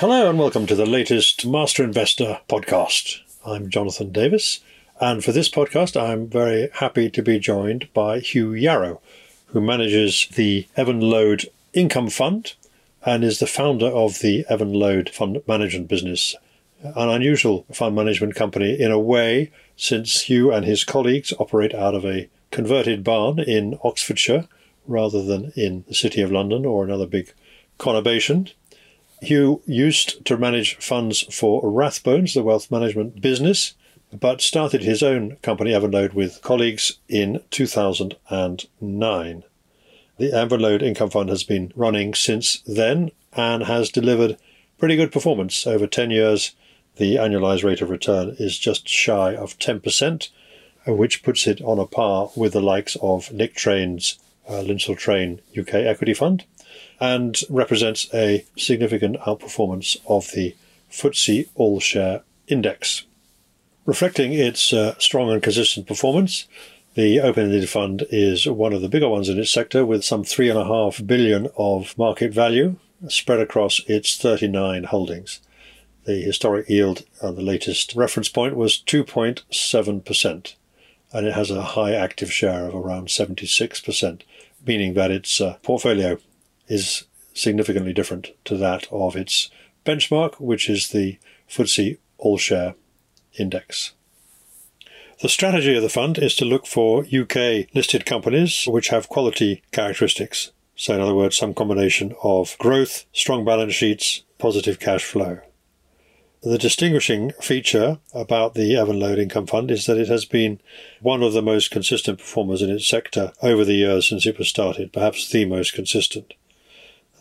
Hello and welcome to the latest Master Investor podcast. I'm Jonathan Davis, and for this podcast, I'm very happy to be joined by Hugh Yarrow, who manages the Evenlode Income Fund and is the founder of the Evenlode Fund Management business. An unusual fund management company in a way, since Hugh and his colleagues operate out of a converted barn in Oxfordshire rather than in the City of London or another big conurbation. Hugh used to manage funds for Rathbones, the wealth management business, but started his own company, Evenlode, with colleagues in 2009. The Evenlode Income Fund has been running since then and has delivered pretty good performance. Over 10 years, the annualized rate of return is just shy of 10%, which puts it on a par with the likes of Nick Train's uh, Train UK Equity Fund and represents a significant outperformance of the FTSE All Share Index. Reflecting its uh, strong and consistent performance, the open-ended fund is one of the bigger ones in its sector with some 3.5 billion of market value spread across its 39 holdings. The historic yield on the latest reference point was 2.7%, and it has a high active share of around 76%, meaning that its uh, portfolio is significantly different to that of its benchmark, which is the FTSE All Share Index. The strategy of the fund is to look for UK listed companies which have quality characteristics. So, in other words, some combination of growth, strong balance sheets, positive cash flow. The distinguishing feature about the Evenlode Income Fund is that it has been one of the most consistent performers in its sector over the years since it was started, perhaps the most consistent.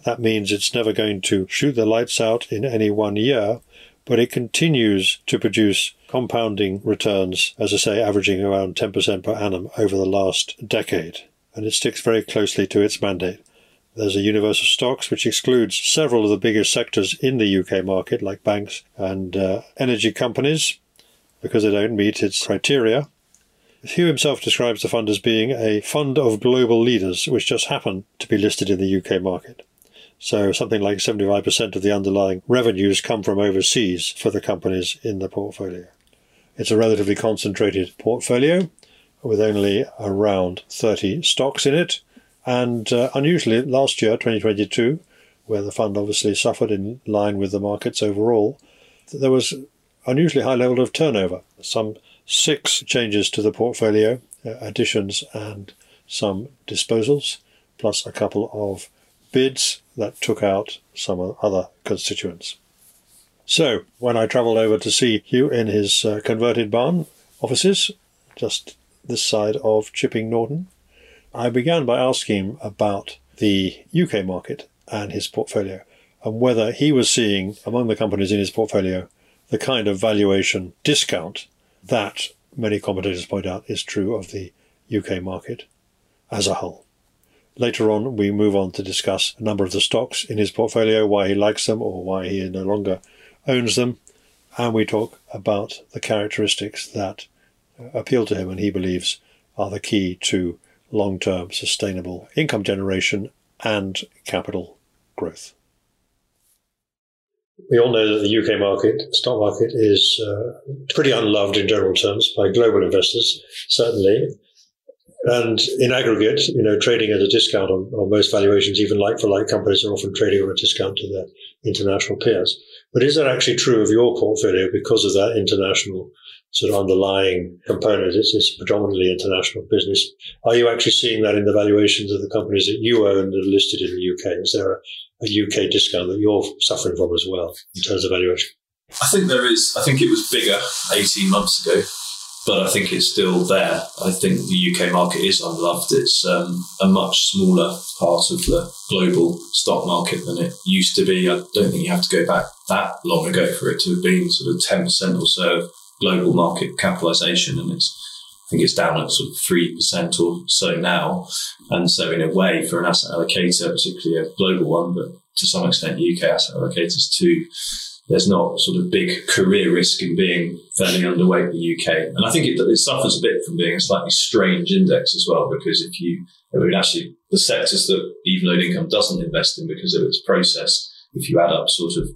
That means it's never going to shoot the lights out in any one year, but it continues to produce compounding returns, as I say, averaging around 10% per annum over the last decade. And it sticks very closely to its mandate. There's a universe of stocks which excludes several of the biggest sectors in the UK market, like banks and uh, energy companies, because they don't meet its criteria. Hugh himself describes the fund as being a fund of global leaders, which just happen to be listed in the UK market. So something like 75% of the underlying revenues come from overseas for the companies in the portfolio. It's a relatively concentrated portfolio with only around 30 stocks in it. And uh, unusually, last year, 2022, where the fund obviously suffered in line with the markets overall, there was unusually high level of turnover. Some six changes to the portfolio, uh, additions and some disposals, plus a couple of bids that took out some other constituents. So, when I travelled over to see Hugh in his uh, converted barn offices, just this side of Chipping Norton, I began by asking him about the UK market and his portfolio, and whether he was seeing among the companies in his portfolio the kind of valuation discount that many commentators point out is true of the UK market as a whole. Later on, we move on to discuss a number of the stocks in his portfolio, why he likes them or why he no longer owns them, and we talk about the characteristics that appeal to him and he believes are the key to long term sustainable income generation and capital growth. We all know that the UK market, stock market, is uh, pretty unloved in general terms by global investors, certainly. And in aggregate, you know, trading at a discount on, on most valuations, even like for like companies are often trading at a discount to their international peers. But is that actually true of your portfolio because of that international sort of underlying component? It's, it's predominantly international business. Are you actually seeing that in the valuations of the companies that you own that are listed in the UK? Is there a, a UK discount that you're suffering from as well in terms of valuation? I think there is. I think it was bigger 18 months ago but I think it's still there. I think the UK market is unloved. It's um, a much smaller part of the global stock market than it used to be. I don't think you have to go back that long ago for it to have been sort of 10% or so of global market capitalization. And it's, I think it's down at sort of 3% or so now. And so in a way for an asset allocator, particularly a global one, but to some extent UK asset allocators too, there's not sort of big career risk in being fairly underweight in the UK. And I think it, it, suffers a bit from being a slightly strange index as well, because if you, I mean, actually, the sectors that Evenlode Income doesn't invest in because of its process, if you add up sort of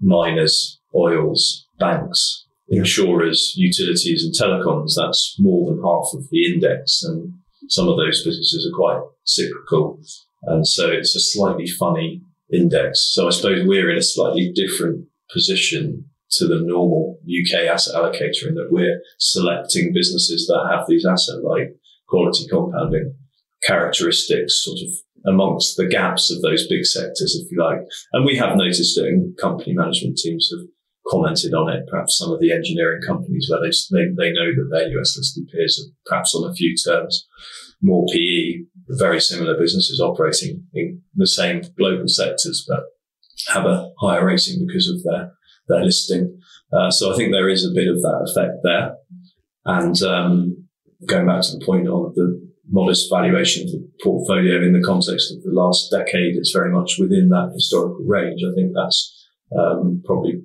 miners, oils, banks, insurers, utilities, and telecoms. That's more than half of the index, and some of those businesses are quite cyclical, and so it's a slightly funny index. So I suppose we're in a slightly different position to the normal UK asset allocator in that we're selecting businesses that have these asset like quality compounding characteristics sort of amongst the gaps of those big sectors, if you like. And we have noticed that company management teams have commented on it. Perhaps some of the engineering companies where they, they, they know that their US listed peers are perhaps on a few terms more PE, very similar businesses operating in the same global sectors, but have a higher rating because of their, their listing. Uh, so I think there is a bit of that effect there. And um, going back to the point on the modest valuation of the portfolio in the context of the last decade, it's very much within that historical range. I think that's um, probably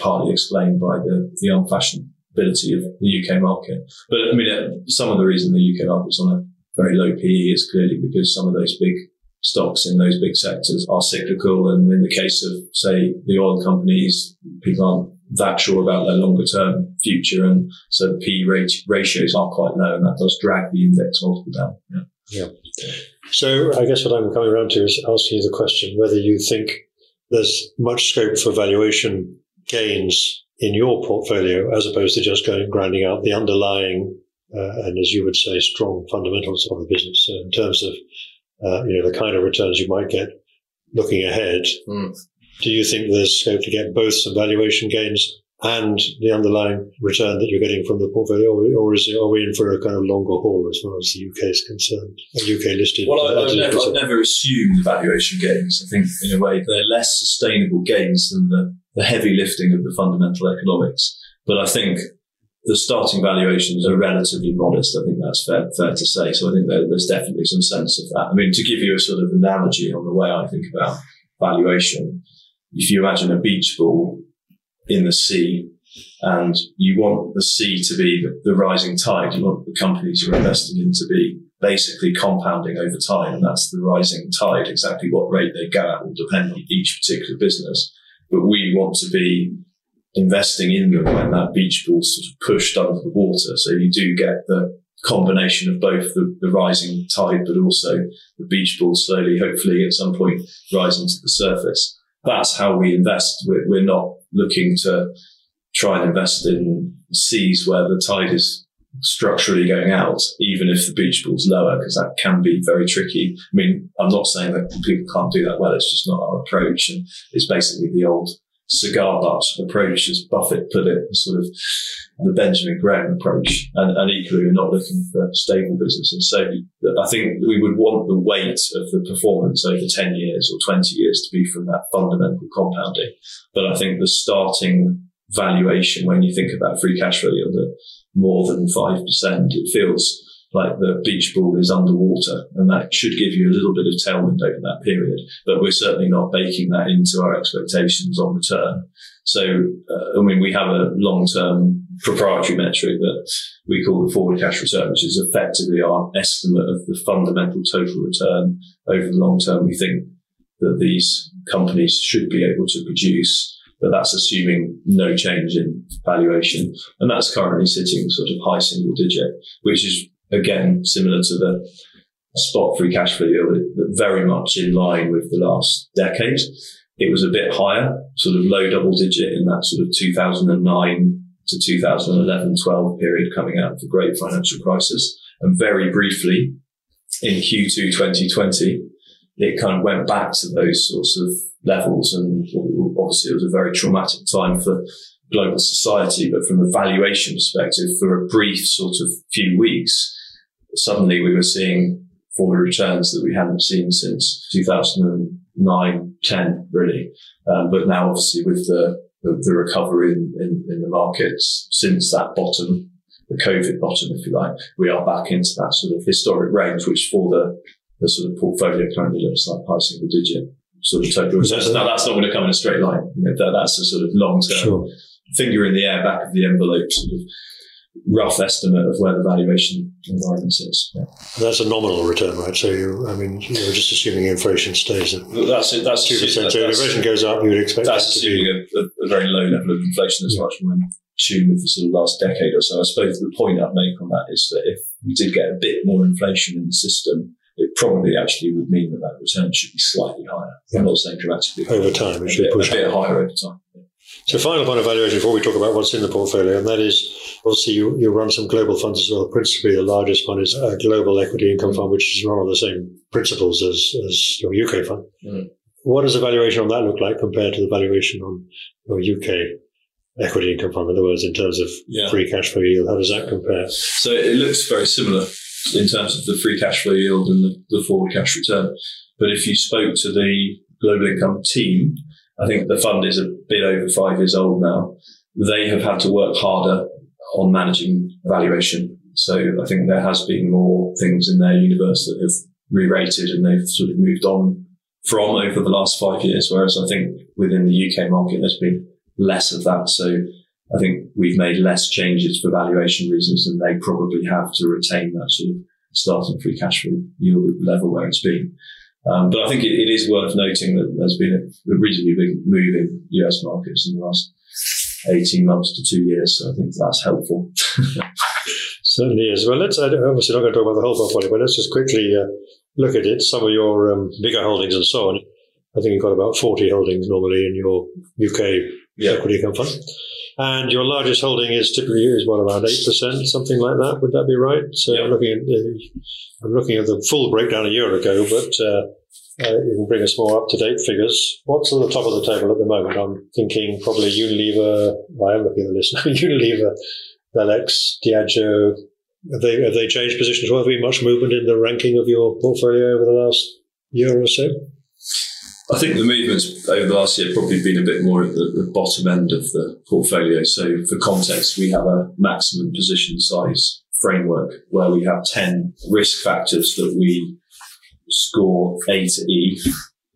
partly explained by the, the unfashionability of the UK market. But I mean, uh, some of the reason the UK market's on a very low PE is clearly because some of those big stocks in those big sectors are cyclical. And in the case of, say, the oil companies, people aren't that sure about their longer term future. And so the PE ratios are quite low and that does drag the index multiple down. Yeah. yeah. So I guess what I'm coming around to is asking you the question whether you think there's much scope for valuation gains in your portfolio as opposed to just going grinding out the underlying uh, and as you would say, strong fundamentals of the business. So in terms of uh, you know the kind of returns you might get looking ahead, mm. do you think there's scope to get both some valuation gains and the underlying return that you're getting from the portfolio, or is it, are we in for a kind of longer haul as far as the UK is concerned? A UK listed. Well, I, have never, I've never assumed valuation gains. I think in a way they're less sustainable gains than the, the heavy lifting of the fundamental economics. But I think the starting valuations are relatively modest. I think that's fair, fair to say. So I think there, there's definitely some sense of that. I mean, to give you a sort of analogy on the way I think about valuation, if you imagine a beach ball in the sea and you want the sea to be the, the rising tide, you want the companies you're investing in to be basically compounding over time. And that's the rising tide. Exactly what rate they go at will depend on each particular business. But we want to be investing in them when that beach ball's sort of pushed under the water. So you do get the combination of both the, the rising tide, but also the beach ball slowly, hopefully at some point rising to the surface. That's how we invest. We're, we're not looking to try and invest in seas where the tide is structurally going out, even if the beach ball's lower, because that can be very tricky. I mean, I'm not saying that people can't do that well. It's just not our approach. And it's basically the old cigar butt approach, as Buffett put it, sort of the Benjamin Graham approach. And, and equally, we're not looking for stable businesses. So I think we would want the weight of the performance over 10 years or 20 years to be from that fundamental compounding. But I think the starting valuation, when you think about free cash flow yield at more than 5%, it feels like the beach ball is underwater and that should give you a little bit of tailwind over that period. But we're certainly not baking that into our expectations on return. So, uh, I mean, we have a long-term proprietary metric that we call the forward cash return, which is effectively our estimate of the fundamental total return over the long term. We think that these companies should be able to produce but that's assuming no change in valuation. And that's currently sitting sort of high single digit, which is again, similar to the spot free cash flow yield, very much in line with the last decade. It was a bit higher, sort of low double digit in that sort of 2009 to 2011, 12 period coming out of the great financial crisis. And very briefly in Q2 2020, it kind of went back to those sorts of levels. And obviously it was a very traumatic time for global society, but from a valuation perspective, for a brief sort of few weeks, suddenly we were seeing forward returns that we hadn't seen since 2009, 10, really. Um, but now, obviously, with the, the, the recovery in, in, in, the markets since that bottom, the COVID bottom, if you like, we are back into that sort of historic range, which for the, the sort of portfolio currently looks like high single digit sort of total returns. Now, that's not going to come in a straight line. You know, that, that's a sort of long term sure. finger in the air, back of the envelope sort of rough estimate of where the valuation environment sits. Yeah. That's a nominal return, right? So you, I mean, you're just assuming inflation stays at that's it. That's two percent. So if inflation goes up, you would expect that's that assuming a, a, a, very low level of inflation as much when tune with the sort of last decade or so. I suppose the point I'd make on that is that if we did get a bit more inflation in the system, it probably actually would mean that that return should be slightly higher. Yeah. I'm not saying dramatically over time. It should bit, push a bit higher over time. So, final point of valuation before we talk about what's in the portfolio, and that is obviously you, you run some global funds as well. Principally, the largest one is a global equity income fund, which is run on the same principles as, as your UK fund. Mm. What does the valuation on that look like compared to the valuation on your UK equity income fund? In other words, in terms of yeah. free cash flow yield, how does that compare? So, it looks very similar in terms of the free cash flow yield and the, the forward cash return. But if you spoke to the global income team, I think the fund is a bit over five years old now. They have had to work harder on managing valuation. So I think there has been more things in their universe that have re-rated and they've sort of moved on from over the last five years. Whereas I think within the UK market, there's been less of that. So I think we've made less changes for valuation reasons than they probably have to retain that sort of starting free cash flow level where it's been. Um, but I think it, it is worth noting that there's been a, a, reasonably big move in US markets in the last 18 months to two years. So I think that's helpful. Certainly is. Well, let's, obviously not going to talk about the whole portfolio, but let's just quickly uh, look at it. Some of your um, bigger holdings and so on. I think you've got about 40 holdings normally in your UK yeah. equity income fund. And your largest holding is typically is what around eight percent, something like that. Would that be right? So yeah. I'm looking at the, I'm looking at the full breakdown a year ago, but uh, uh, you can bring us more up to date figures. What's on the top of the table at the moment? I'm thinking probably Unilever. Well, I am looking at the list now. Unilever, RELX, Diageo. Have they have they changed positions? Will there be much movement in the ranking of your portfolio over the last year or so? I think the movements over the last year have probably been a bit more at the, the, bottom end of the portfolio. So for context, we have a maximum position size framework where we have 10 risk factors that we score A to E,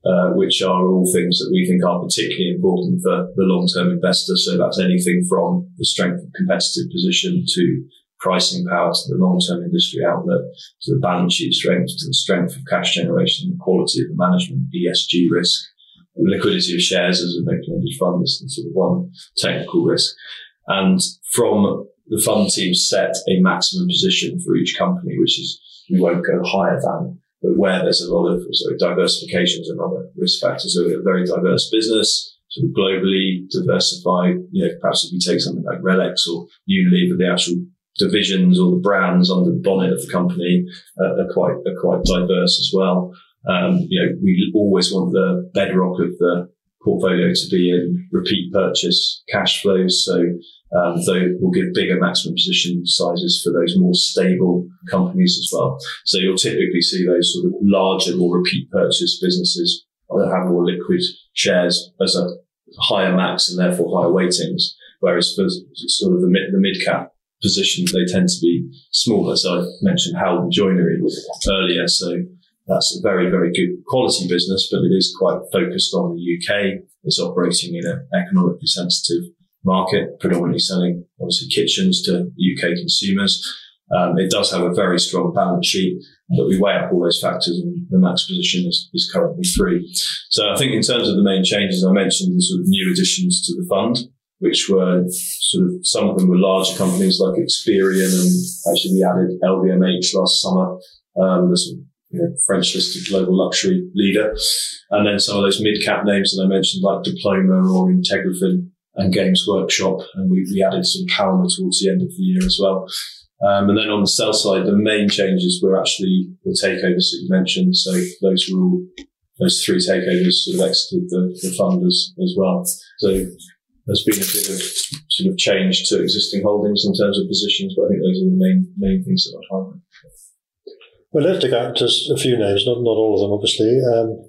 uh, which are all things that we think are particularly important for the long-term investor. So that's anything from the strength of competitive position to pricing power to the long-term industry outlook, to the balance sheet strength, to the strength of cash generation, the quality of the management, ESG risk, liquidity of shares as a open-ended fund is sort of one technical risk. And from the fund team set a maximum position for each company, which is we won't go higher than, but where there's a lot of sort of diversification is another risk factor. So a very diverse business, sort of globally diversified. You know, perhaps if you take something like RELX or Unilever, the actual divisions or the brands under the bonnet of the company uh, are quite are quite diverse as well. Um, you know, we always want the bedrock of the portfolio to be in repeat purchase cash flows. So um, though we'll give bigger maximum position sizes for those more stable companies as well. So you'll typically see those sort of larger, more repeat purchase businesses that have more liquid shares as a higher max and therefore higher weightings. Whereas for sort of the mid, the mid cap positions, they tend to be smaller. So I mentioned Howden Joinery earlier. So that's a very, very good quality business, but it is quite focused on the UK. It's operating in an economically sensitive market, predominantly selling obviously kitchens to UK consumers. Um, it does have a very strong balance sheet, but we weigh up all those factors and the max position is, is currently three. So I think in terms of the main changes, I mentioned the sort of new additions to the fund which were sort of some of them were larger companies like Experian, and actually we added LVMH last summer, um, the you know, French listed global luxury leader, and then some of those mid cap names that I mentioned like Diploma or IntegraFin and Games Workshop, and we, we added some Halma towards the end of the year as well. Um, and then on the sell side, the main changes were actually the takeovers that you mentioned. So those were all those three takeovers sort of exited the, the fund as, as well. So there's been a bit of sort of change to existing holdings in terms of positions, but I think those are the main main things that I'd highlight. Well, let's take out just a few names, not not all of them, obviously. Um,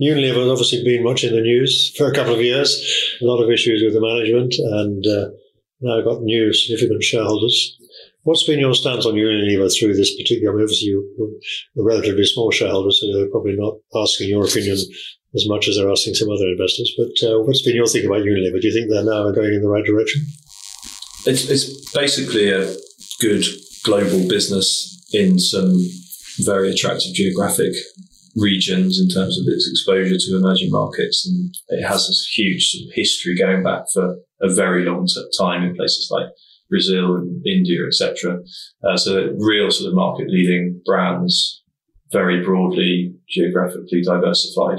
Unilever has obviously been much in the news for a couple of years. A lot of issues with the management, and uh, now got new significant shareholders. What's been your stance on Unilever through this particular? I mean, obviously, you're a relatively small shareholder, so they're probably not asking your opinion as much as they're asking some other investors. But uh, what's been your thinking about Unilever? Do you think they're now going in the right direction? It's, it's basically a good global business in some very attractive geographic regions in terms of its exposure to emerging markets. And it has this huge sort of history going back for a very long time in places like Brazil and India, etc. Uh, so real sort of market leading brands, very broadly geographically diversified.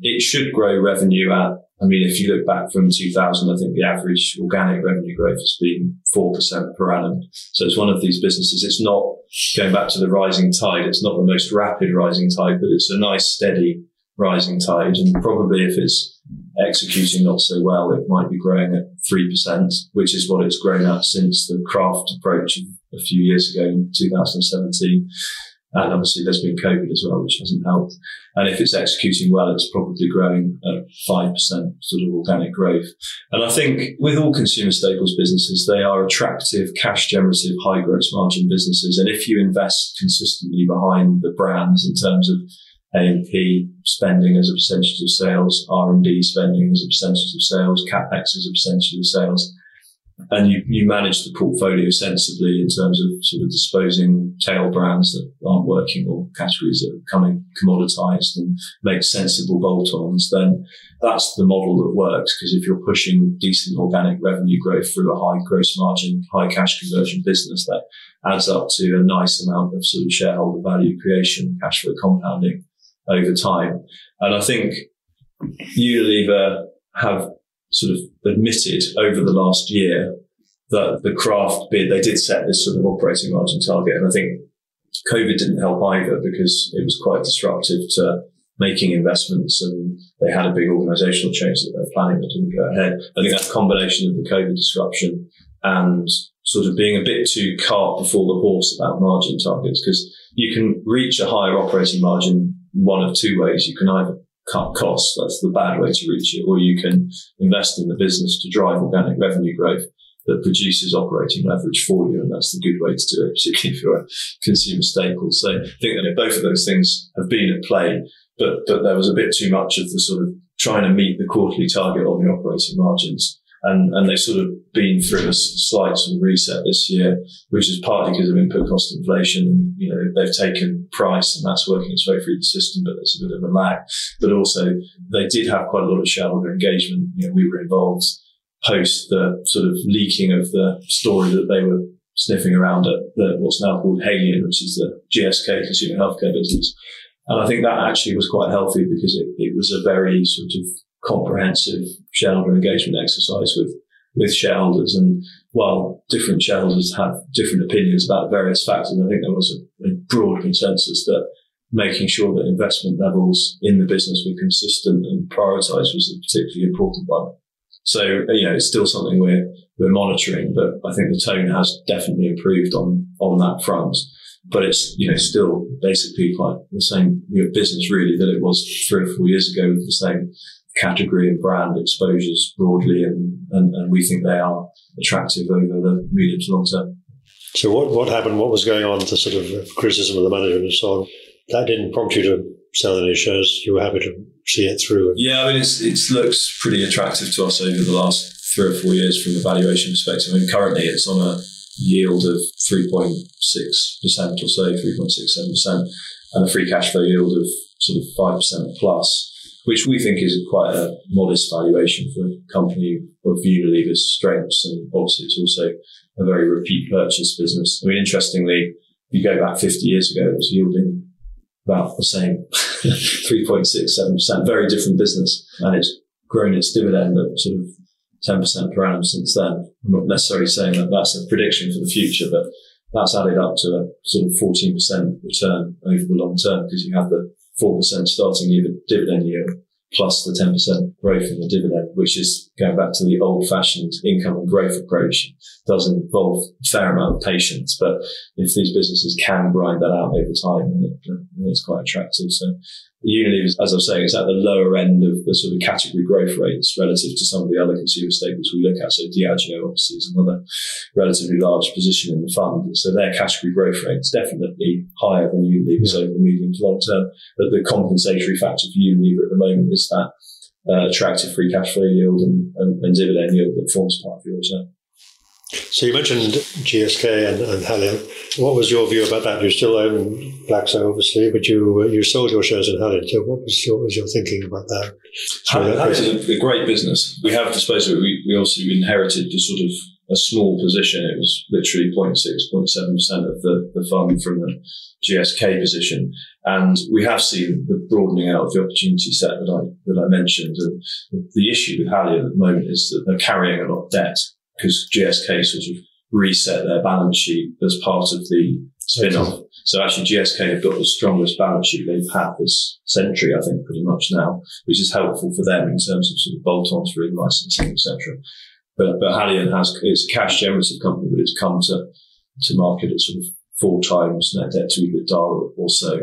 It should grow revenue at I mean, if you look back from 2000, I think the average organic revenue growth has been 4% per annum. So it's one of these businesses. It's not going back to the rising tide. It's not the most rapid rising tide, but it's a nice, steady rising tide. And probably if it's executing not so well, it might be growing at 3%, which is what it's grown at since the Kraft approach a few years ago in 2017. And obviously there's been COVID as well, which hasn't helped. And if it's executing well, it's probably growing at 5% sort of organic growth. And I think with all consumer staples businesses, they are attractive, cash generative, high gross margin businesses. And if you invest consistently behind the brands in terms of A&P spending as a percentage of sales, R&D spending as a percentage of sales, CapEx as a percentage of sales, and you, you manage the portfolio sensibly in terms of sort of disposing tail brands that aren't working or categories that are becoming commoditized and make sensible bolt-ons, then that's the model that works. Because if you're pushing decent organic revenue growth through a high gross margin, high cash conversion business, that adds up to a nice amount of sort of shareholder value creation, cash flow compounding over time. And I think Unilever have sort of admitted over the last year that the Kraft bid, they did set this sort of operating margin target. And I think COVID didn't help either because it was quite disruptive to making investments and they had a big organizational change that they were planning that didn't go ahead. I think that combination of the COVID disruption and sort of being a bit too cart before the horse about margin targets because you can reach a higher operating margin one of two ways. You can either cut costs. That's the bad way to reach it. Or you can invest in the business to drive organic revenue growth that produces operating leverage for you. And that's the good way to do it, particularly if you're a consumer staple. So I think that both of those things have been at play, but, but there was a bit too much of the sort of trying to meet the quarterly target on the operating margins and, and they've sort of been through a slight sort of reset this year, which is partly because of input cost inflation. And, you know, they've taken price and that's working its way through the system, but there's a bit of a lag. But also they did have quite a lot of shareholder engagement. You know, we were involved post the sort of leaking of the story that they were sniffing around at the, what's now called Haleon, which is the GSK consumer healthcare business. And I think that actually was quite healthy because it, it was a very sort of comprehensive shareholder engagement exercise with with shareholders. And while different shareholders have different opinions about various factors, I think there was a, a broad consensus that making sure that investment levels in the business were consistent and prioritized was a particularly important one. So, you know, it's still something we're, we're monitoring, but I think the tone has definitely improved on, on that front. But it's, you know, still basically quite the same business really that it was three or four years ago with the same category and brand exposures broadly, and, and, and we think they are attractive over the medium to long term. So, what, what happened? What was going on? The sort of criticism of the management and so on. That didn't prompt you to sell any shares. You were happy to see it through. Yeah, I mean, it's, it looks pretty attractive to us over the last three or four years from a valuation perspective. I mean, currently it's on a yield of 3.6% or so, 3.67%, and a free cash flow yield of sort of 5% plus which we think is quite a modest valuation for a company of Unilever's strengths. And obviously, it's also a very repeat purchase business. I mean, interestingly, if you go back 50 years ago, it was yielding about the same 3.67%, very different business. And it's grown its dividend at sort of 10% per annum since then. I'm not necessarily saying that that's a prediction for the future, but that's added up to a sort of 14% return over the long term because you have the 4% starting dividend yield plus the 10% growth in the dividend, which is going back to the old fashioned income and growth approach, does involve a fair amount of patience. But if these businesses can grind that out over time, it, it's quite attractive. So Unilever, as I was saying, is at the lower end of the sort of category growth rates relative to some of the other consumer staples we look at. So Diageo obviously is another relatively large position in the fund. So their category growth rate is definitely higher than Unilever's yeah. over the medium to long term. But the compensatory factor for Unilever at the moment is that uh, attractive free cash flow yield and, and, and, dividend yield that forms part of your return. So you mentioned GSK and, and Haleon. What was your view about that? You still own Glaxo, obviously, but you you sold your shares in Haleon. So what was your, was your thinking about that? Haleon is a great business. We have disposed of it. We, we also inherited the sort of a small position. It was literally 0.6, 0.7% of the, the fund from the GSK position. And we have seen the broadening out of the opportunity set that I, that I mentioned. And the issue with Haleon at the moment is that they're carrying a lot of debt because GSK sort of reset their balance sheet as part of the spin-off. So actually GSK have got the strongest balance sheet they've had this century, I think, pretty much now, which is helpful for them in terms of sort of bolt-ons for in-licensing, etc. But, but Haleon has, it's a cash generative company, but it's come to, to market at sort of four times net debt to EBITDA or so.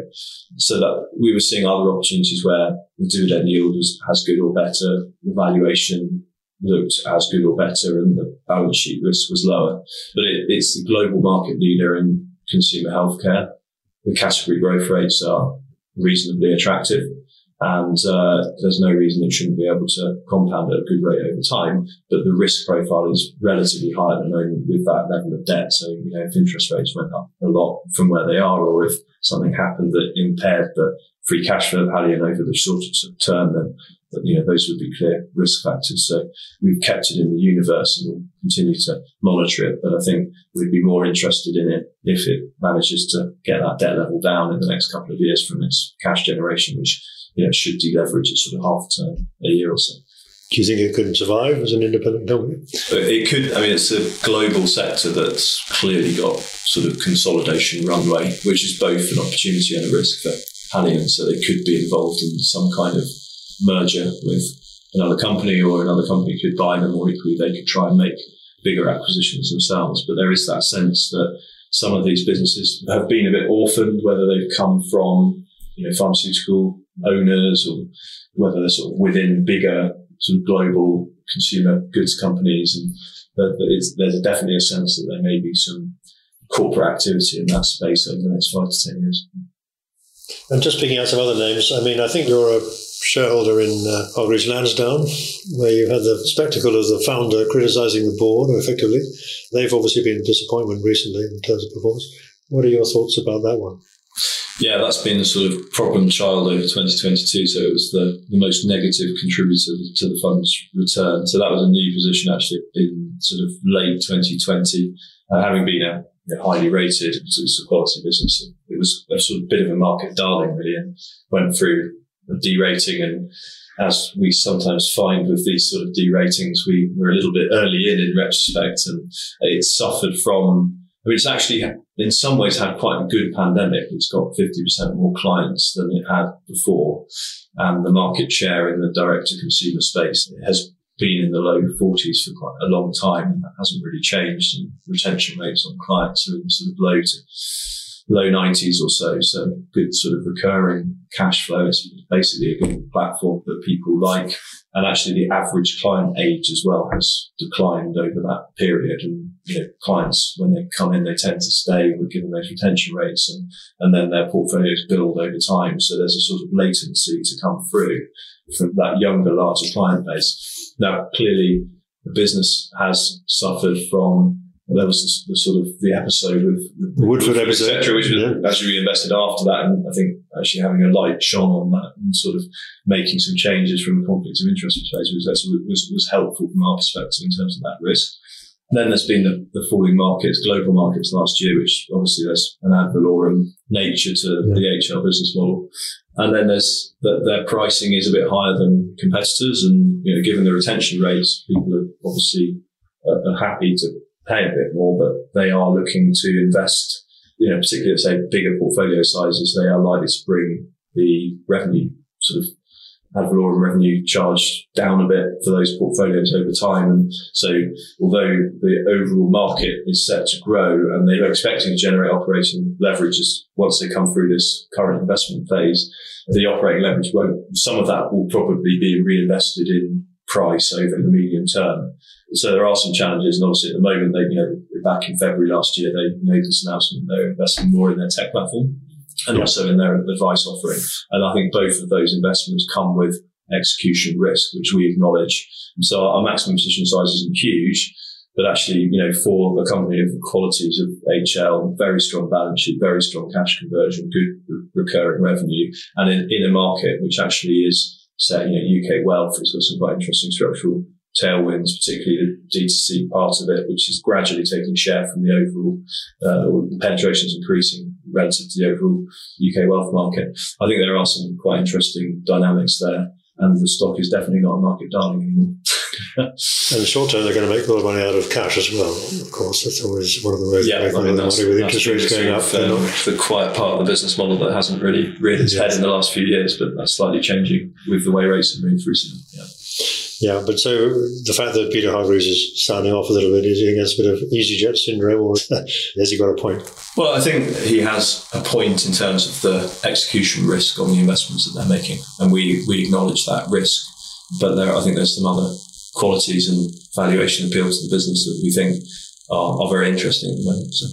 So that we were seeing other opportunities where the dividend yield was as good or better, the valuation looked as good or better and the balance sheet risk was lower. But it, it's the global market leader in consumer healthcare. The category growth rates are reasonably attractive. And uh, there's no reason it shouldn't be able to compound at a good rate over time. But the risk profile is relatively high at the moment with that level of debt. So, you know, if interest rates went up a lot from where they are, or if something happened that impaired the free cash flow Haleon over the shorter term, then you know, those would be clear risk factors. So we've kept it in the universe and we'll continue to monitor it. But I think we'd be more interested in it if it manages to get that debt level down in the next couple of years from its cash generation, which, you know, should deleverage at sort of half a a year or so. Do you think it couldn't survive as an independent company? It could. I mean, it's a global sector that's clearly got sort of consolidation runway, which is both an opportunity and a risk for Haleon. So they could be involved in some kind of merger with another company or another company could buy them or equally they could try and make bigger acquisitions themselves. But there is that sense that some of these businesses have been a bit orphaned, whether they've come from, you know, pharmaceutical owners or whether they're sort of within bigger sort of global consumer goods companies. And there's definitely a sense that there may be some corporate activity in that space over the next five to 10 years. And just picking out some other names, I mean, I think you're a shareholder in uh, Hargreaves Lansdown, where you had the spectacle of the founder criticising the board effectively. They've obviously been a disappointment recently in terms of performance. What are your thoughts about that one? Yeah, that's been the sort of problem child over 2022. So it was the, the most negative contributor to the fund's return. So that was a new position actually in sort of late 2020, uh, having been a highly rated, it's a quality business. It was a sort of bit of a market darling really and went through a derating and as we sometimes find with these sort of deratings, we were a little bit early in in retrospect and it suffered from, it's actually in some ways had quite a good pandemic. It's got 50% more clients than it had before. And the market share in the direct to consumer space has been in the low 40s for quite a long time and that hasn't really changed. And retention rates on clients are in sort of low to low 90s or so. So good sort of recurring cash flow. It's basically a good platform that people like. And actually the average client age as well has declined over that period. And, you know, clients, when they come in, they tend to stay. Given those retention rates and, and then their portfolios build over time. So there's a sort of latency to come through from that younger, larger client base. Now, clearly the business has suffered from there was the, the, sort of the episode with, with the Woodford, Woodford episode, etc., which was yeah. actually reinvested after that, and I think actually having a light shone on that and sort of making some changes from a conflict of interest perspective was, was, was helpful from our perspective in terms of that risk. And then there's been the, the, falling markets, global markets last year, which obviously there's an ad valorem nature to yeah. the HL business model. And then there's that their pricing is a bit higher than competitors. And, you know, given the retention rates, people are obviously uh, are happy to pay a bit more, but they are looking to invest, you know, particularly at say bigger portfolio sizes, they are likely to bring the revenue sort of ad valorem revenue charge down a bit for those portfolios over time. And so although the overall market is set to grow and they're expecting to generate operating leverage once they come through this current investment phase, the operating leverage won't, some of that will probably be reinvested in price over the medium term. So there are some challenges, and obviously at the moment, they you know back in February last year they made this announcement they're investing more in their tech platform and also in their advice offering. And I think both of those investments come with execution risk, which we acknowledge. So our maximum position size isn't huge, But actually, you know, for a company of the qualities of HL, very strong balance sheet, very strong cash conversion, good recurring revenue, and in, in a market which actually is, say, you know, UK wealth has got some quite interesting structural tailwinds, particularly the D2C part of it, which is gradually taking share from the overall, uh, penetration is increasing relative to the overall UK wealth market. I think there are some quite interesting dynamics there and the stock is definitely not a market darling anymore. in the short term, they're going to make a lot of money out of cash as well. Of course, that's always one of the ways yeah, to make money with interest rates going up. Um, the quiet part of the business model that hasn't really reared its yes. head in the last few years, but that's slightly changing with the way rates have moved recently. Yeah. Yeah, but so the fact that Peter Hargreaves is sounding off a little bit, is he against a bit of easyJet syndrome, or has he got a point? Well, I think he has a point in terms of the execution risk on the investments that they're making, and we we acknowledge that risk. But there, I think there's some other qualities and valuation appeals to the business that we think are, are very interesting at the moment. So.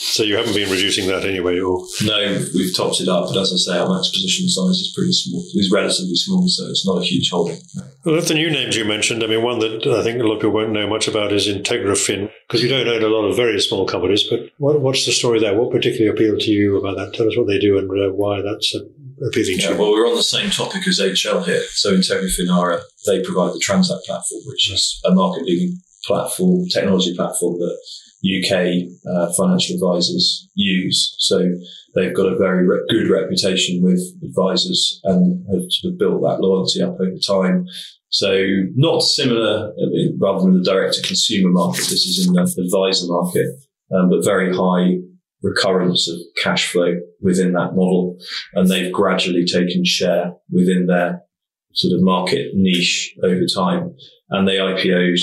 So you haven't been reducing that anyway, or no? We've topped it up, but as I say, our max position size is pretty small. It's relatively small, so it's not a huge holding. Well, of the new names you mentioned, I mean, one that I think a lot of people won't know much about is IntegraFin, because you don't own a lot of very small companies. But what, what's the story there? What particularly appealed to you about that? Tell us what they do and uh, why that's uh, appealing yeah, to you. Well, we're on the same topic as HL here. So IntegraFin are they provide the Transact platform, which is a market-leading platform, technology platform that UK uh, financial advisors use. So they've got a very re- good reputation with advisors and have sort of built that loyalty up over time. So not similar, rather than the direct to consumer market, this is in the advisor market, um, but very high recurrence of cash flow within that model. And they've gradually taken share within their sort of market niche over time. And they IPO'd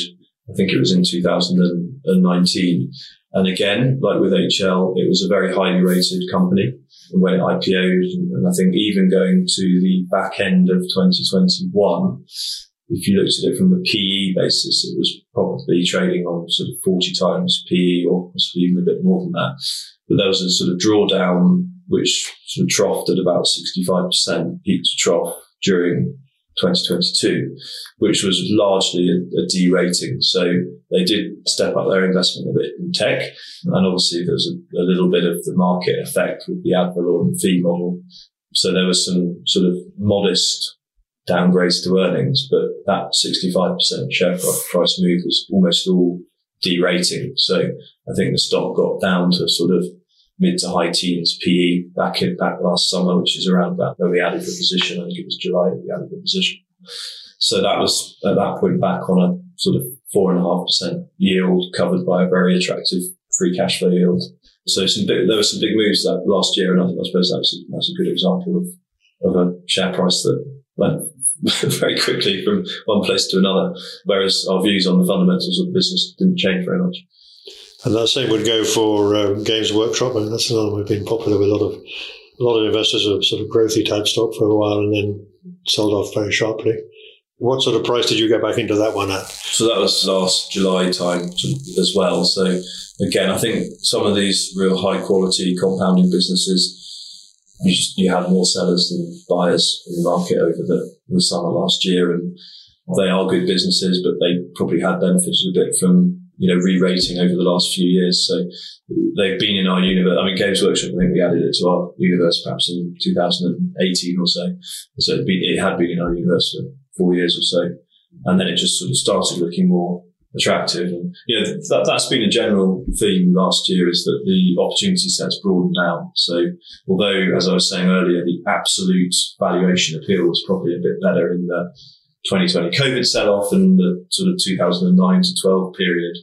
I think it was in 2019. And again, like with HL, it was a very highly rated company when it IPO'd. And I think even going to the back end of 2021, if you looked at it from a PE basis, it was probably trading on sort of 40 times PE or possibly even a bit more than that. But there was a sort of drawdown which sort of troughed at about 65% peak to trough during 2022, which was largely a, a derating. So they did step up their investment a bit in tech. And obviously there's a, a little bit of the market effect with the ad valorem fee model. So there was some sort of modest downgrades to earnings, but that 65% share price move was almost all derating. So I think the stock got down to sort of mid to high teens PE back in back last summer, which is around that when we added the position. I think it was July we added the position. So that was at that point back on a sort of four and a half percent yield covered by a very attractive free cash flow yield. So some big, there were some big moves that last year, and I, I suppose that's a, that's a good example of of a share price that went very quickly from one place to another, whereas our views on the fundamentals of the business didn't change very much. And that same would go for um, Games Workshop, I and that's another one we've been popular with a lot of a lot of investors of sort of growthy type stock for a while, and then sold off very sharply. What sort of price did you get back into that one at? So that was last July time as well. So again, I think some of these real high quality compounding businesses, you just you had more sellers than buyers in the market over the, the summer last year, and they are good businesses, but they probably had benefited a bit from you know, re-rating over the last few years. So they've been in our universe. I mean, Games Workshop, I think we added it to our universe perhaps in 2018 or so. So it, been, it had been in our universe for four years or so. And then it just sort of started looking more attractive. And, you know, that, that's been a general theme last year is that the opportunity set's broadened out. So although, as I was saying earlier, the absolute valuation appeal was probably a bit better in the 2020 COVID sell off and the sort of 2009 to 12 period,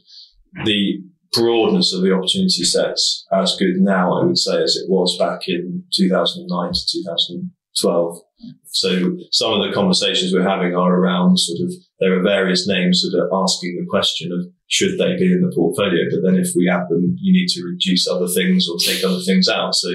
the broadness of the opportunity sets as good now, I would say, as it was back in 2009 to 2012. So some of the conversations we're having are around sort of, there are various names that are asking the question of should they be in the portfolio? But then if we add them, you need to reduce other things or take other things out. So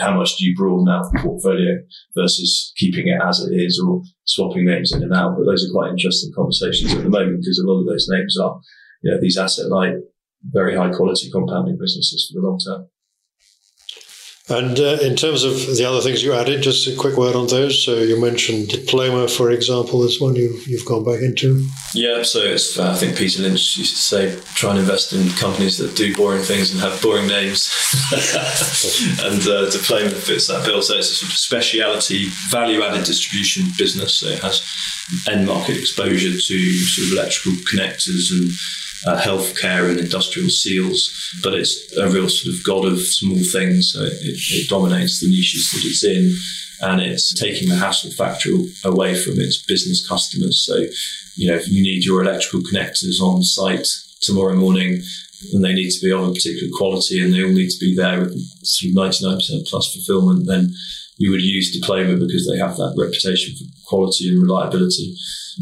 how much do you broaden out the portfolio versus keeping it as it is or swapping names in and out? But those are quite interesting conversations at the moment because a lot of those names are, you know, these asset light, very high quality compounding businesses for the long term. And uh, in terms of the other things you added, just a quick word on those. So you mentioned diploma, for example, is one you, you've gone back into. Yeah, so it's, I think Peter Lynch used to say, try and invest in companies that do boring things and have boring names. and uh, diploma fits that bill. So it's a sort of speciality, value added distribution business. So it has end market exposure to sort of electrical connectors and uh, healthcare and industrial seals, but it's a real sort of god of small things. So it, it dominates the niches that it's in, and it's taking the hassle factor away from its business customers. So, you know, if you need your electrical connectors on site tomorrow morning, and they need to be of a particular quality, and they all need to be there with sort of ninety nine percent plus fulfillment, then you would use Diploma because they have that reputation for quality and reliability,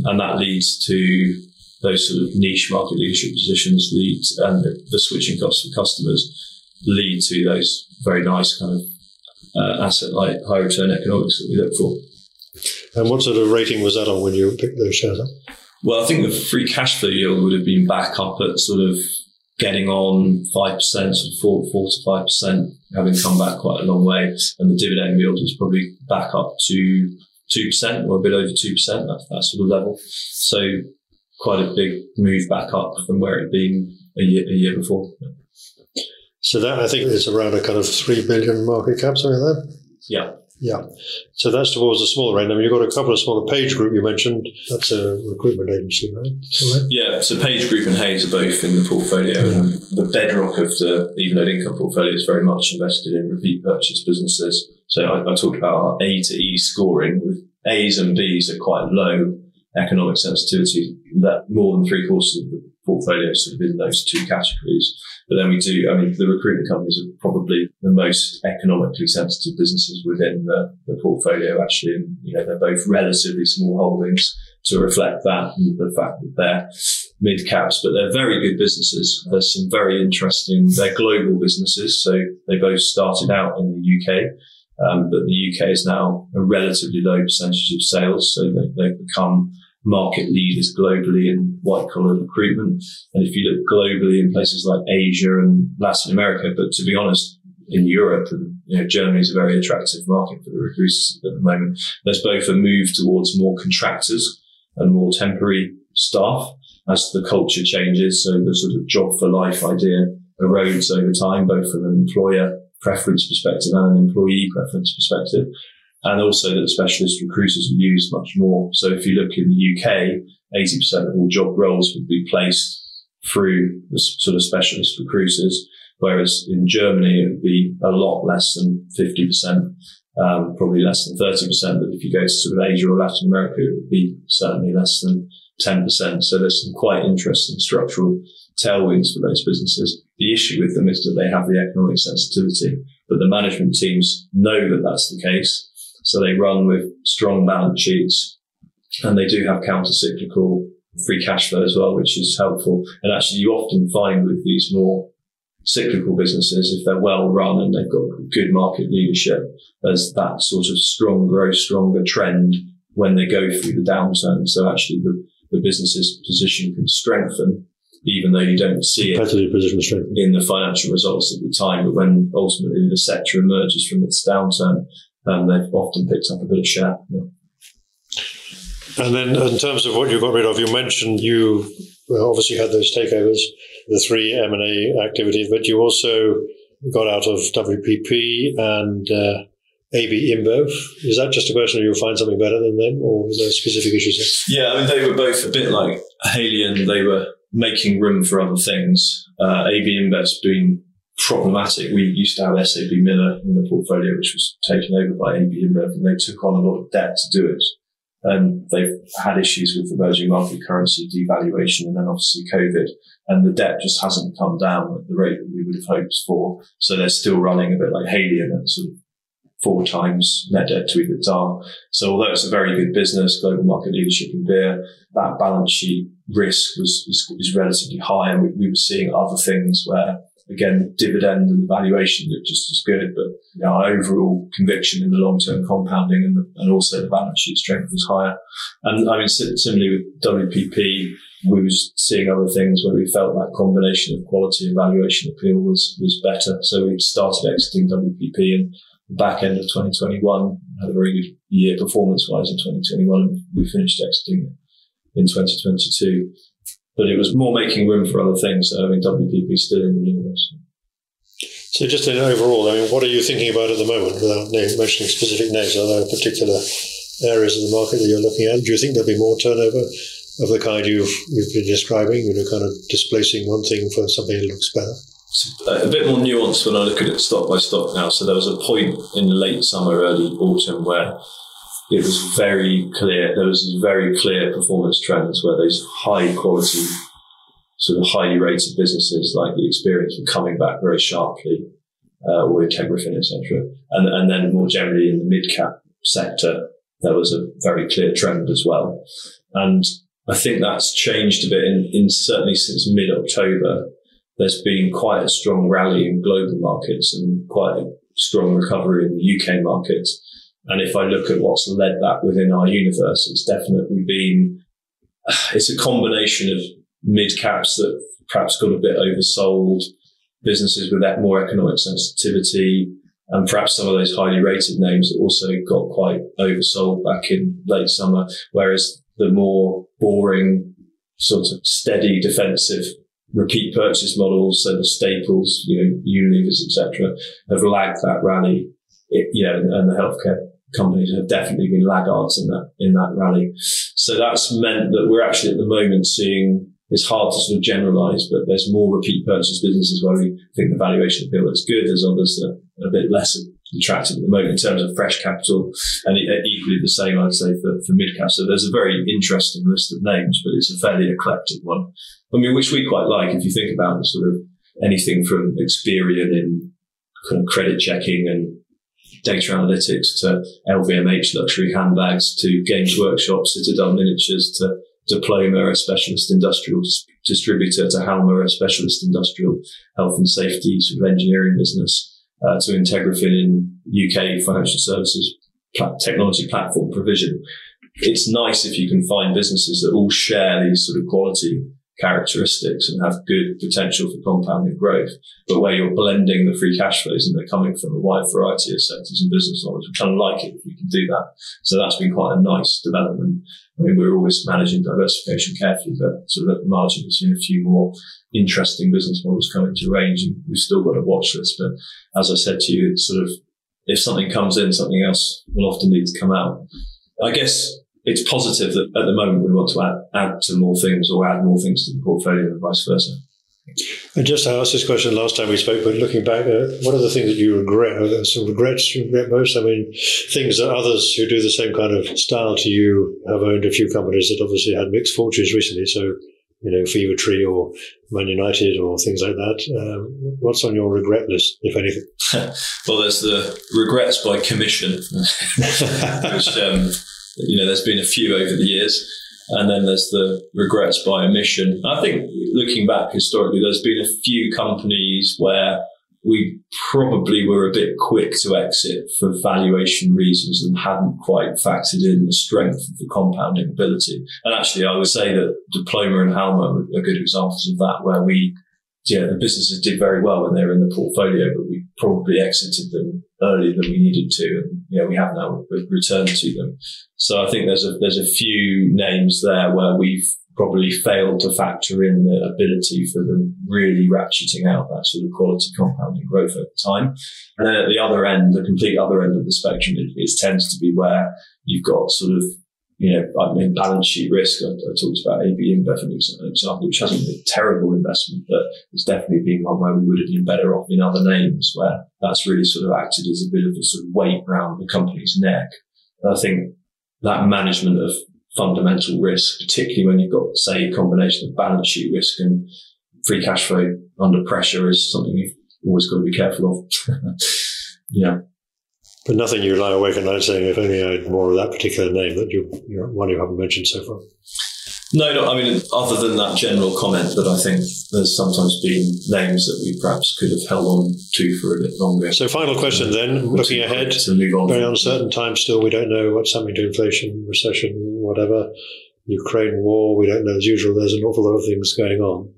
and that leads to those sort of niche market leadership positions lead and the, the switching costs for customers lead to those very nice kind of uh, asset like high return economics that we look for. And what sort of rating was that on when you picked those shares up? Well, I think the free cash flow yield would have been back up at sort of getting on 5%, sort of 4, 4 to 5%, having come back quite a long way. And the dividend yield was probably back up to 2% or a bit over 2%, that, that sort of level. So quite a big move back up from where it'd been a year, a year before. So that I think is around a kind of three billion market cap, something like that. Yeah. Yeah. So that's towards the smaller end. I mean, you've got a couple of smaller Page Group you mentioned. That's a recruitment agency, right? right? Yeah. So Page Group and Hays are both in the portfolio. Yeah. The bedrock of the Even Evenlode income portfolio is very much invested in repeat purchase businesses. So I, I talked about our A to E scoring with A's and B's are quite low economic sensitivity, that more than three quarters of the portfolio sort of in those two categories. But then we do, I mean, the recruitment companies are probably the most economically sensitive businesses within the, the portfolio, actually. And, you know, they're both relatively small holdings to reflect that and the fact that they're mid caps, but they're very good businesses. There's some very interesting, they're global businesses. So they both started out in the UK. Um, but the UK is now a relatively low percentage of sales. So they, they've become market leaders globally in white collar recruitment. And if you look globally in places like Asia and Latin America, but to be honest, in Europe and you know, Germany is a very attractive market for the recruiters at the moment. There's both a move towards more contractors and more temporary staff as the culture changes. So the sort of job for life idea erodes over time, both from an employer preference perspective and an employee preference perspective and also that specialist recruiters are used much more. So if you look in the UK, 80% of all job roles would be placed through the sort of specialist recruiters, whereas in Germany it would be a lot less than 50%, um, probably less than 30%. But if you go to sort of Asia or Latin America, it would be certainly less than 10%. So there's some quite interesting structural tailwinds for those businesses. The issue with them is that they have the economic sensitivity, but the management teams know that that's the case so they run with strong balance sheets and they do have counter cyclical free cash flow as well, which is helpful. And actually you often find with these more cyclical businesses, if they're well run and they've got good market leadership, there's that sort of strong growth, stronger trend when they go through the downturn. So actually the, the business's position can strengthen even though you don't see it in the financial results at the time. But when ultimately the sector emerges from its downturn, and they've often picked up a bit of share. Yeah. And then, in terms of what you got rid of, you mentioned you obviously had those takeovers, the three M and A activities, but you also got out of WPP and uh, AB InBev. Is that just a question of you'll find something better than them, or was there specific issues there? Yeah, I mean they were both a bit like Haleon. They were making room for other things. Uh, AB InBev's been problematic. We used to have SAB Miller in the portfolio, which was taken over by AB InBev, and they took on a lot of debt to do it. And they've had issues with emerging market currency devaluation and then obviously COVID. And the debt just hasn't come down at the rate that we would have hoped for. So they're still running a bit like Haleon at sort of four times net debt to EBITDA. So although it's a very good business, global market leadership in beer, that balance sheet risk was, is, is relatively high. And we, we were seeing other things where again, dividend and the valuation looked just as good, but you know, our overall conviction in the long-term compounding and, the, and also the balance sheet strength was higher. And I mean, similarly with WPP, we was seeing other things where we felt that combination of quality and valuation appeal was was better. So we started exiting WPP and back end of 2021 had a very good year performance wise in 2021. and We finished exiting in 2022, but it was more making room for other things. So I mean, WPP still in the universe. So just in overall, I mean, what are you thinking about at the moment without mentioning specific names? Are there particular areas of the market that you're looking at? Do you think there'll be more turnover of the kind you've you've been describing, you know, kind of displacing one thing for something that looks better? It's a bit more nuanced when I look at it stock by stock now. So there was a point in late summer, early autumn where it was very clear. There was these very clear performance trends where these high quality, sort of highly rated businesses like the Experian were coming back very sharply, uh, or Integrafin, etc. And and then more generally in the mid cap sector, there was a very clear trend as well. And I think that's changed a bit in, in certainly since mid October. There's been quite a strong rally in global markets and quite a strong recovery in the UK markets. And if I look at what's led that within our universe, it's definitely been, it's a combination of mid caps that perhaps got a bit oversold, businesses with that more economic sensitivity, and perhaps some of those highly rated names that also got quite oversold back in late summer. Whereas the more boring, sort of steady defensive repeat purchase models, so the staples, you know, Unilevers, etc., have lagged that rally. You know, and the healthcare companies have definitely been laggards in that in that rally. So that's meant that we're actually at the moment seeing. It's hard to sort of generalize, but there's more repeat purchase businesses where we think the valuation appeal is good. There's others that are a bit less attractive at the moment in terms of fresh capital, and equally the same, I'd say, for, for mid cap. So there's a very interesting list of names, but it's a fairly eclectic one. I mean, which we quite like if you think about sort of anything from Experian in kind of credit checking and data analytics to LVMH luxury handbags to Games Workshop, Citadel Miniatures to Diploma, a specialist industrial distributor, to Halma, a specialist industrial health and safety sort of engineering business uh, to Integrafin in UK financial services technology platform provision. It's nice if you can find businesses that all share these sort of quality characteristics and have good potential for compounding growth, but where you're blending the free cash flows and they're coming from a wide variety of sectors and business models. We kind of like it if we can do that. So that's been quite a nice development. I mean, we're always managing diversification carefully, but sort of at the margin, we've seen a few more interesting business models coming to range and we've still got a watch list. But as I said to you, it's sort of, if something comes in, something else will often need to come out. I guess it's positive that at the moment we want to add, add to more things or add more things to the portfolio and vice versa. And just I asked this question last time we spoke, but looking back, uh, what are the things that you regret? Are there some regrets you regret most? I mean, things that others who do the same kind of style to you have owned a few companies that obviously had mixed fortunes recently. So, you know, Fever Tree or Man United or things like that. Um, what's on your regret list, if anything? well, there's the regrets by commission, which um, you know, there's been a few over the years. And then there's the regrets by omission. I think looking back historically, there's been a few companies where we probably were a bit quick to exit for valuation reasons and hadn't quite factored in the strength of the compounding ability. And actually, I would say that Diploma and Halma are good examples of that, where we yeah, the businesses did very well when they were in the portfolio, but we probably exited them earlier than we needed to, and you know we have now returned to them. So I think there's a there's a few names there where we've probably failed to factor in the ability for them really ratcheting out that sort of quality compounding growth over time. And then at the other end, the complete other end of the spectrum, it, it tends to be where you've got sort of you know, I mean, balance sheet risk. I, I talked about AB InBev, an example, which hasn't been a terrible investment, but it's definitely been one where we would have been better off in other names where that's really sort of acted as a bit of a sort of weight around the company's neck. And I think that management of fundamental risk, particularly when you've got, say, a combination of balance sheet risk and free cash flow under pressure is something you've always got to be careful of. yeah. But nothing you lie awake at night saying, if only I had more of that particular name that you, you're one you haven't mentioned so far. No, no. I mean, other than that general comment that I think there's sometimes been names that we perhaps could have held on to for a bit longer. So, final question then, mm-hmm. looking ahead, to move on. very uncertain times still. We don't know what's happening to inflation, recession, whatever. Ukraine war, we don't know as usual. There's an awful lot of things going on.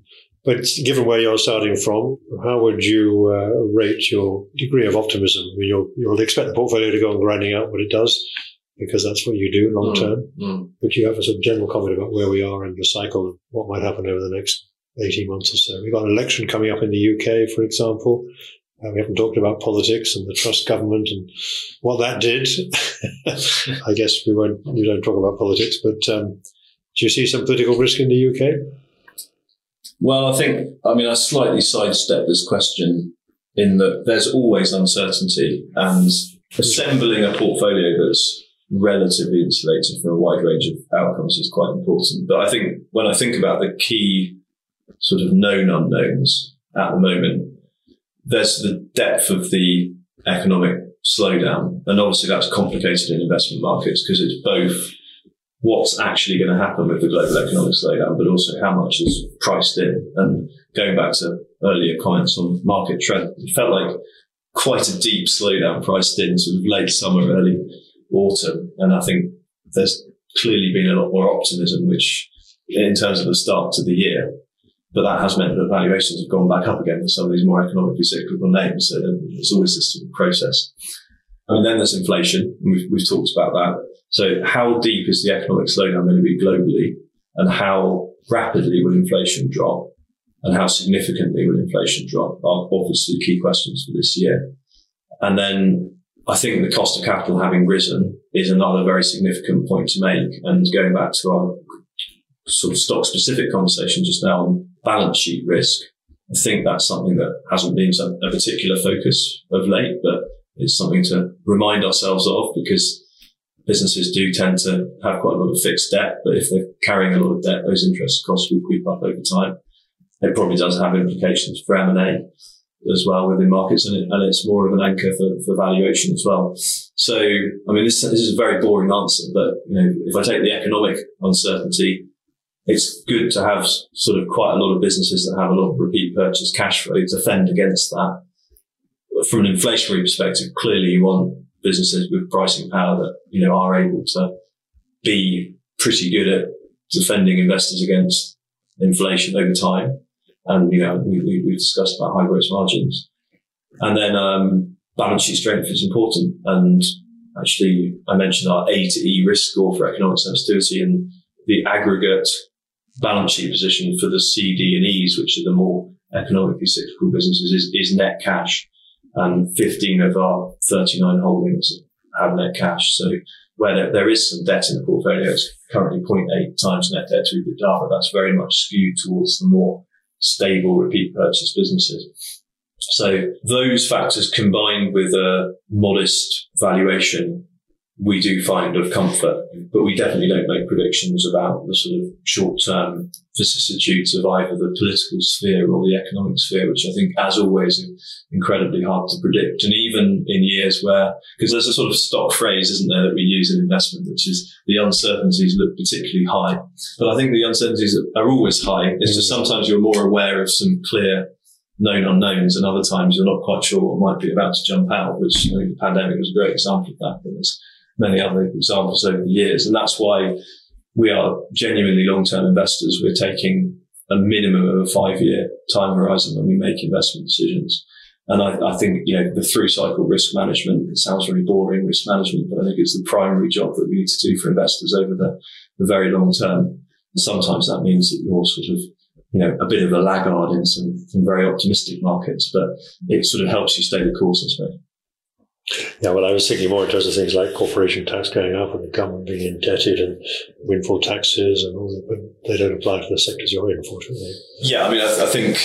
But given where you're starting from, how would you uh, rate your degree of optimism? I mean, you'll, you'll expect the portfolio to go on grinding out what it does because that's what you do long term. Mm, mm. But you have a sort of general comment about where we are in the cycle and what might happen over the next 18 months or so. We've got an election coming up in the UK, for example. Uh, we haven't talked about politics and the Truss government and what that did. I guess we won't, we don't talk about politics, but um, do you see some political risk in the UK? Well, I think, I mean, I slightly sidestep this question in that there's always uncertainty and assembling a portfolio that's relatively insulated from a wide range of outcomes is quite important. But I think when I think about the key sort of known unknowns at the moment, there's the depth of the economic slowdown. And obviously that's complicated in investment markets because it's both what's actually going to happen with the global economic slowdown, but also how much is priced in. And going back to earlier comments on market trend, it felt like quite a deep slowdown priced in sort of late summer, early autumn. And I think there's clearly been a lot more optimism, which in terms of the start to the year, but that has meant that valuations have gone back up again for some of these more economically cyclical names. So there's always this sort of process. And then there's inflation. And we've, we've talked about that. So how deep is the economic slowdown going to be globally? And how rapidly will inflation drop? And how significantly will inflation drop are obviously key questions for this year. And then I think the cost of capital having risen is another very significant point to make. And going back to our sort of stock specific conversation just now on balance sheet risk, I think that's something that hasn't been a particular focus of late, but it's something to remind ourselves of because businesses do tend to have quite a lot of fixed debt, but if they're carrying a lot of debt, those interest costs will creep up over time. It probably does have implications for M&A as well within markets, and, it, and it's more of an anchor for, for valuation as well. So, I mean, this, this is a very boring answer, but you know, if I take the economic uncertainty, it's good to have sort of quite a lot of businesses that have a lot of repeat purchase cash flow to fend against that. From an inflationary perspective, clearly you want businesses with pricing power that, you know, are able to be pretty good at defending investors against inflation over time. And, you know, we, we, we discussed about high gross margins. And then, um, balance sheet strength is important. And actually, I mentioned our A to E risk score for economic sensitivity and the aggregate balance sheet position for the C, D and E's, which are the more economically cyclical businesses is, is net cash and 15 of our 39 holdings have net cash. So where there, there is some debt in the portfolio, it's currently 0.8 times net debt to EBITDA, but that's very much skewed towards the more stable repeat purchase businesses. So those factors combined with a modest valuation we do find of comfort, but we definitely don't make predictions about the sort of short term vicissitudes of either the political sphere or the economic sphere, which I think, as always, are incredibly hard to predict. And even in years where, because there's a sort of stock phrase, isn't there, that we use in investment, which is the uncertainties look particularly high. But I think the uncertainties are always high. It's just sometimes you're more aware of some clear known unknowns, and other times you're not quite sure what might be about to jump out, which the pandemic was a great example of that. But many other examples over the years. And that's why we are genuinely long-term investors. We're taking a minimum of a five-year time horizon when we make investment decisions. And I, I, think, you know, the through cycle risk management, it sounds really boring risk management, but I think it's the primary job that we need to do for investors over the, the very long term. And sometimes that means that you're sort of, you know, a bit of a laggard in some, some very optimistic markets, but it sort of helps you stay the course, I suppose. Yeah, well, I was thinking more in terms of things like corporation tax going up and the government being indebted and windfall taxes and all that, but they don't apply to the sectors you're in, unfortunately. Yeah, I mean, I, I think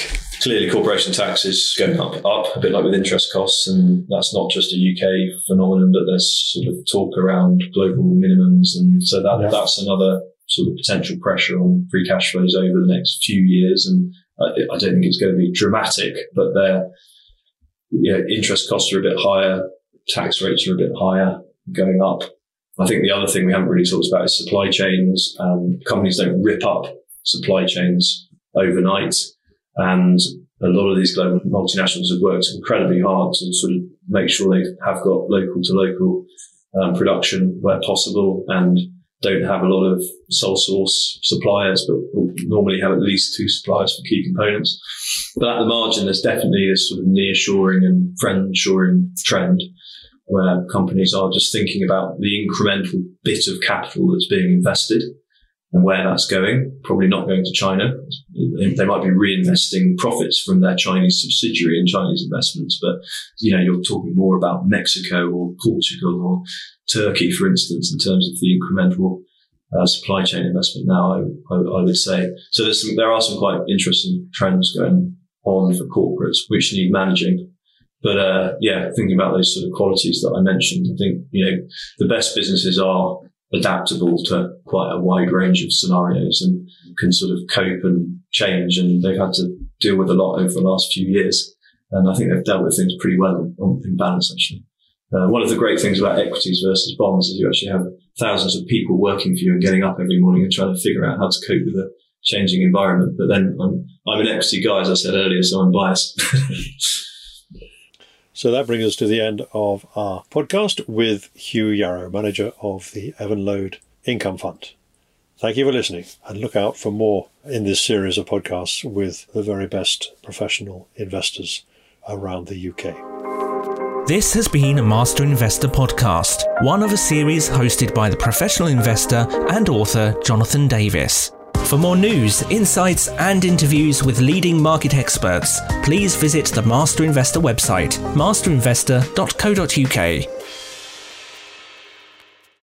clearly corporation tax is going up, up, a bit like with interest costs, and that's not just a UK phenomenon, but there's sort of talk around global minimums, and so that yeah. that's another sort of potential pressure on free cash flows over the next few years. And I, I don't think it's going to be dramatic, but their you know, interest costs are a bit higher tax rates are a bit higher going up. I think the other thing we haven't really talked about is supply chains. Um, companies don't rip up supply chains overnight. And a lot of these global multinationals have worked incredibly hard to sort of make sure they have got local to local um, production where possible and don't have a lot of sole source suppliers, but normally have at least two suppliers for key components. But at the margin, there's definitely this sort of near-shoring and friend-shoring trend where companies are just thinking about the incremental bit of capital that's being invested and where that's going. Probably not going to China. They might be reinvesting profits from their Chinese subsidiary in Chinese investments, but you know, you're talking more about Mexico or Portugal or Turkey, for instance, in terms of the incremental uh, supply chain investment. Now, I, I, I, would say so. There's some, there are some quite interesting trends going on for corporates which need managing. But uh, yeah, thinking about those sort of qualities that I mentioned, I think you know the best businesses are adaptable to quite a wide range of scenarios and can sort of cope and change. And they've had to deal with a lot over the last few years. And I think they've dealt with things pretty well on, in balance, actually. Uh, one of the great things about equities versus bonds is you actually have thousands of people working for you and getting up every morning and trying to figure out how to cope with a changing environment. But then I'm, I'm an equity guy, as I said earlier, so I'm biased. So that brings us to the end of our podcast with Hugh Yarrow, manager of the Evenlode Income Fund. Thank you for listening and look out for more in this series of podcasts with the very best professional investors around the UK. This has been a Master Investor podcast, one of a series hosted by the professional investor and author Jonathan Davis. For more news, insights, and interviews with leading market experts, please visit the Master Investor website, masterinvestor.co.uk.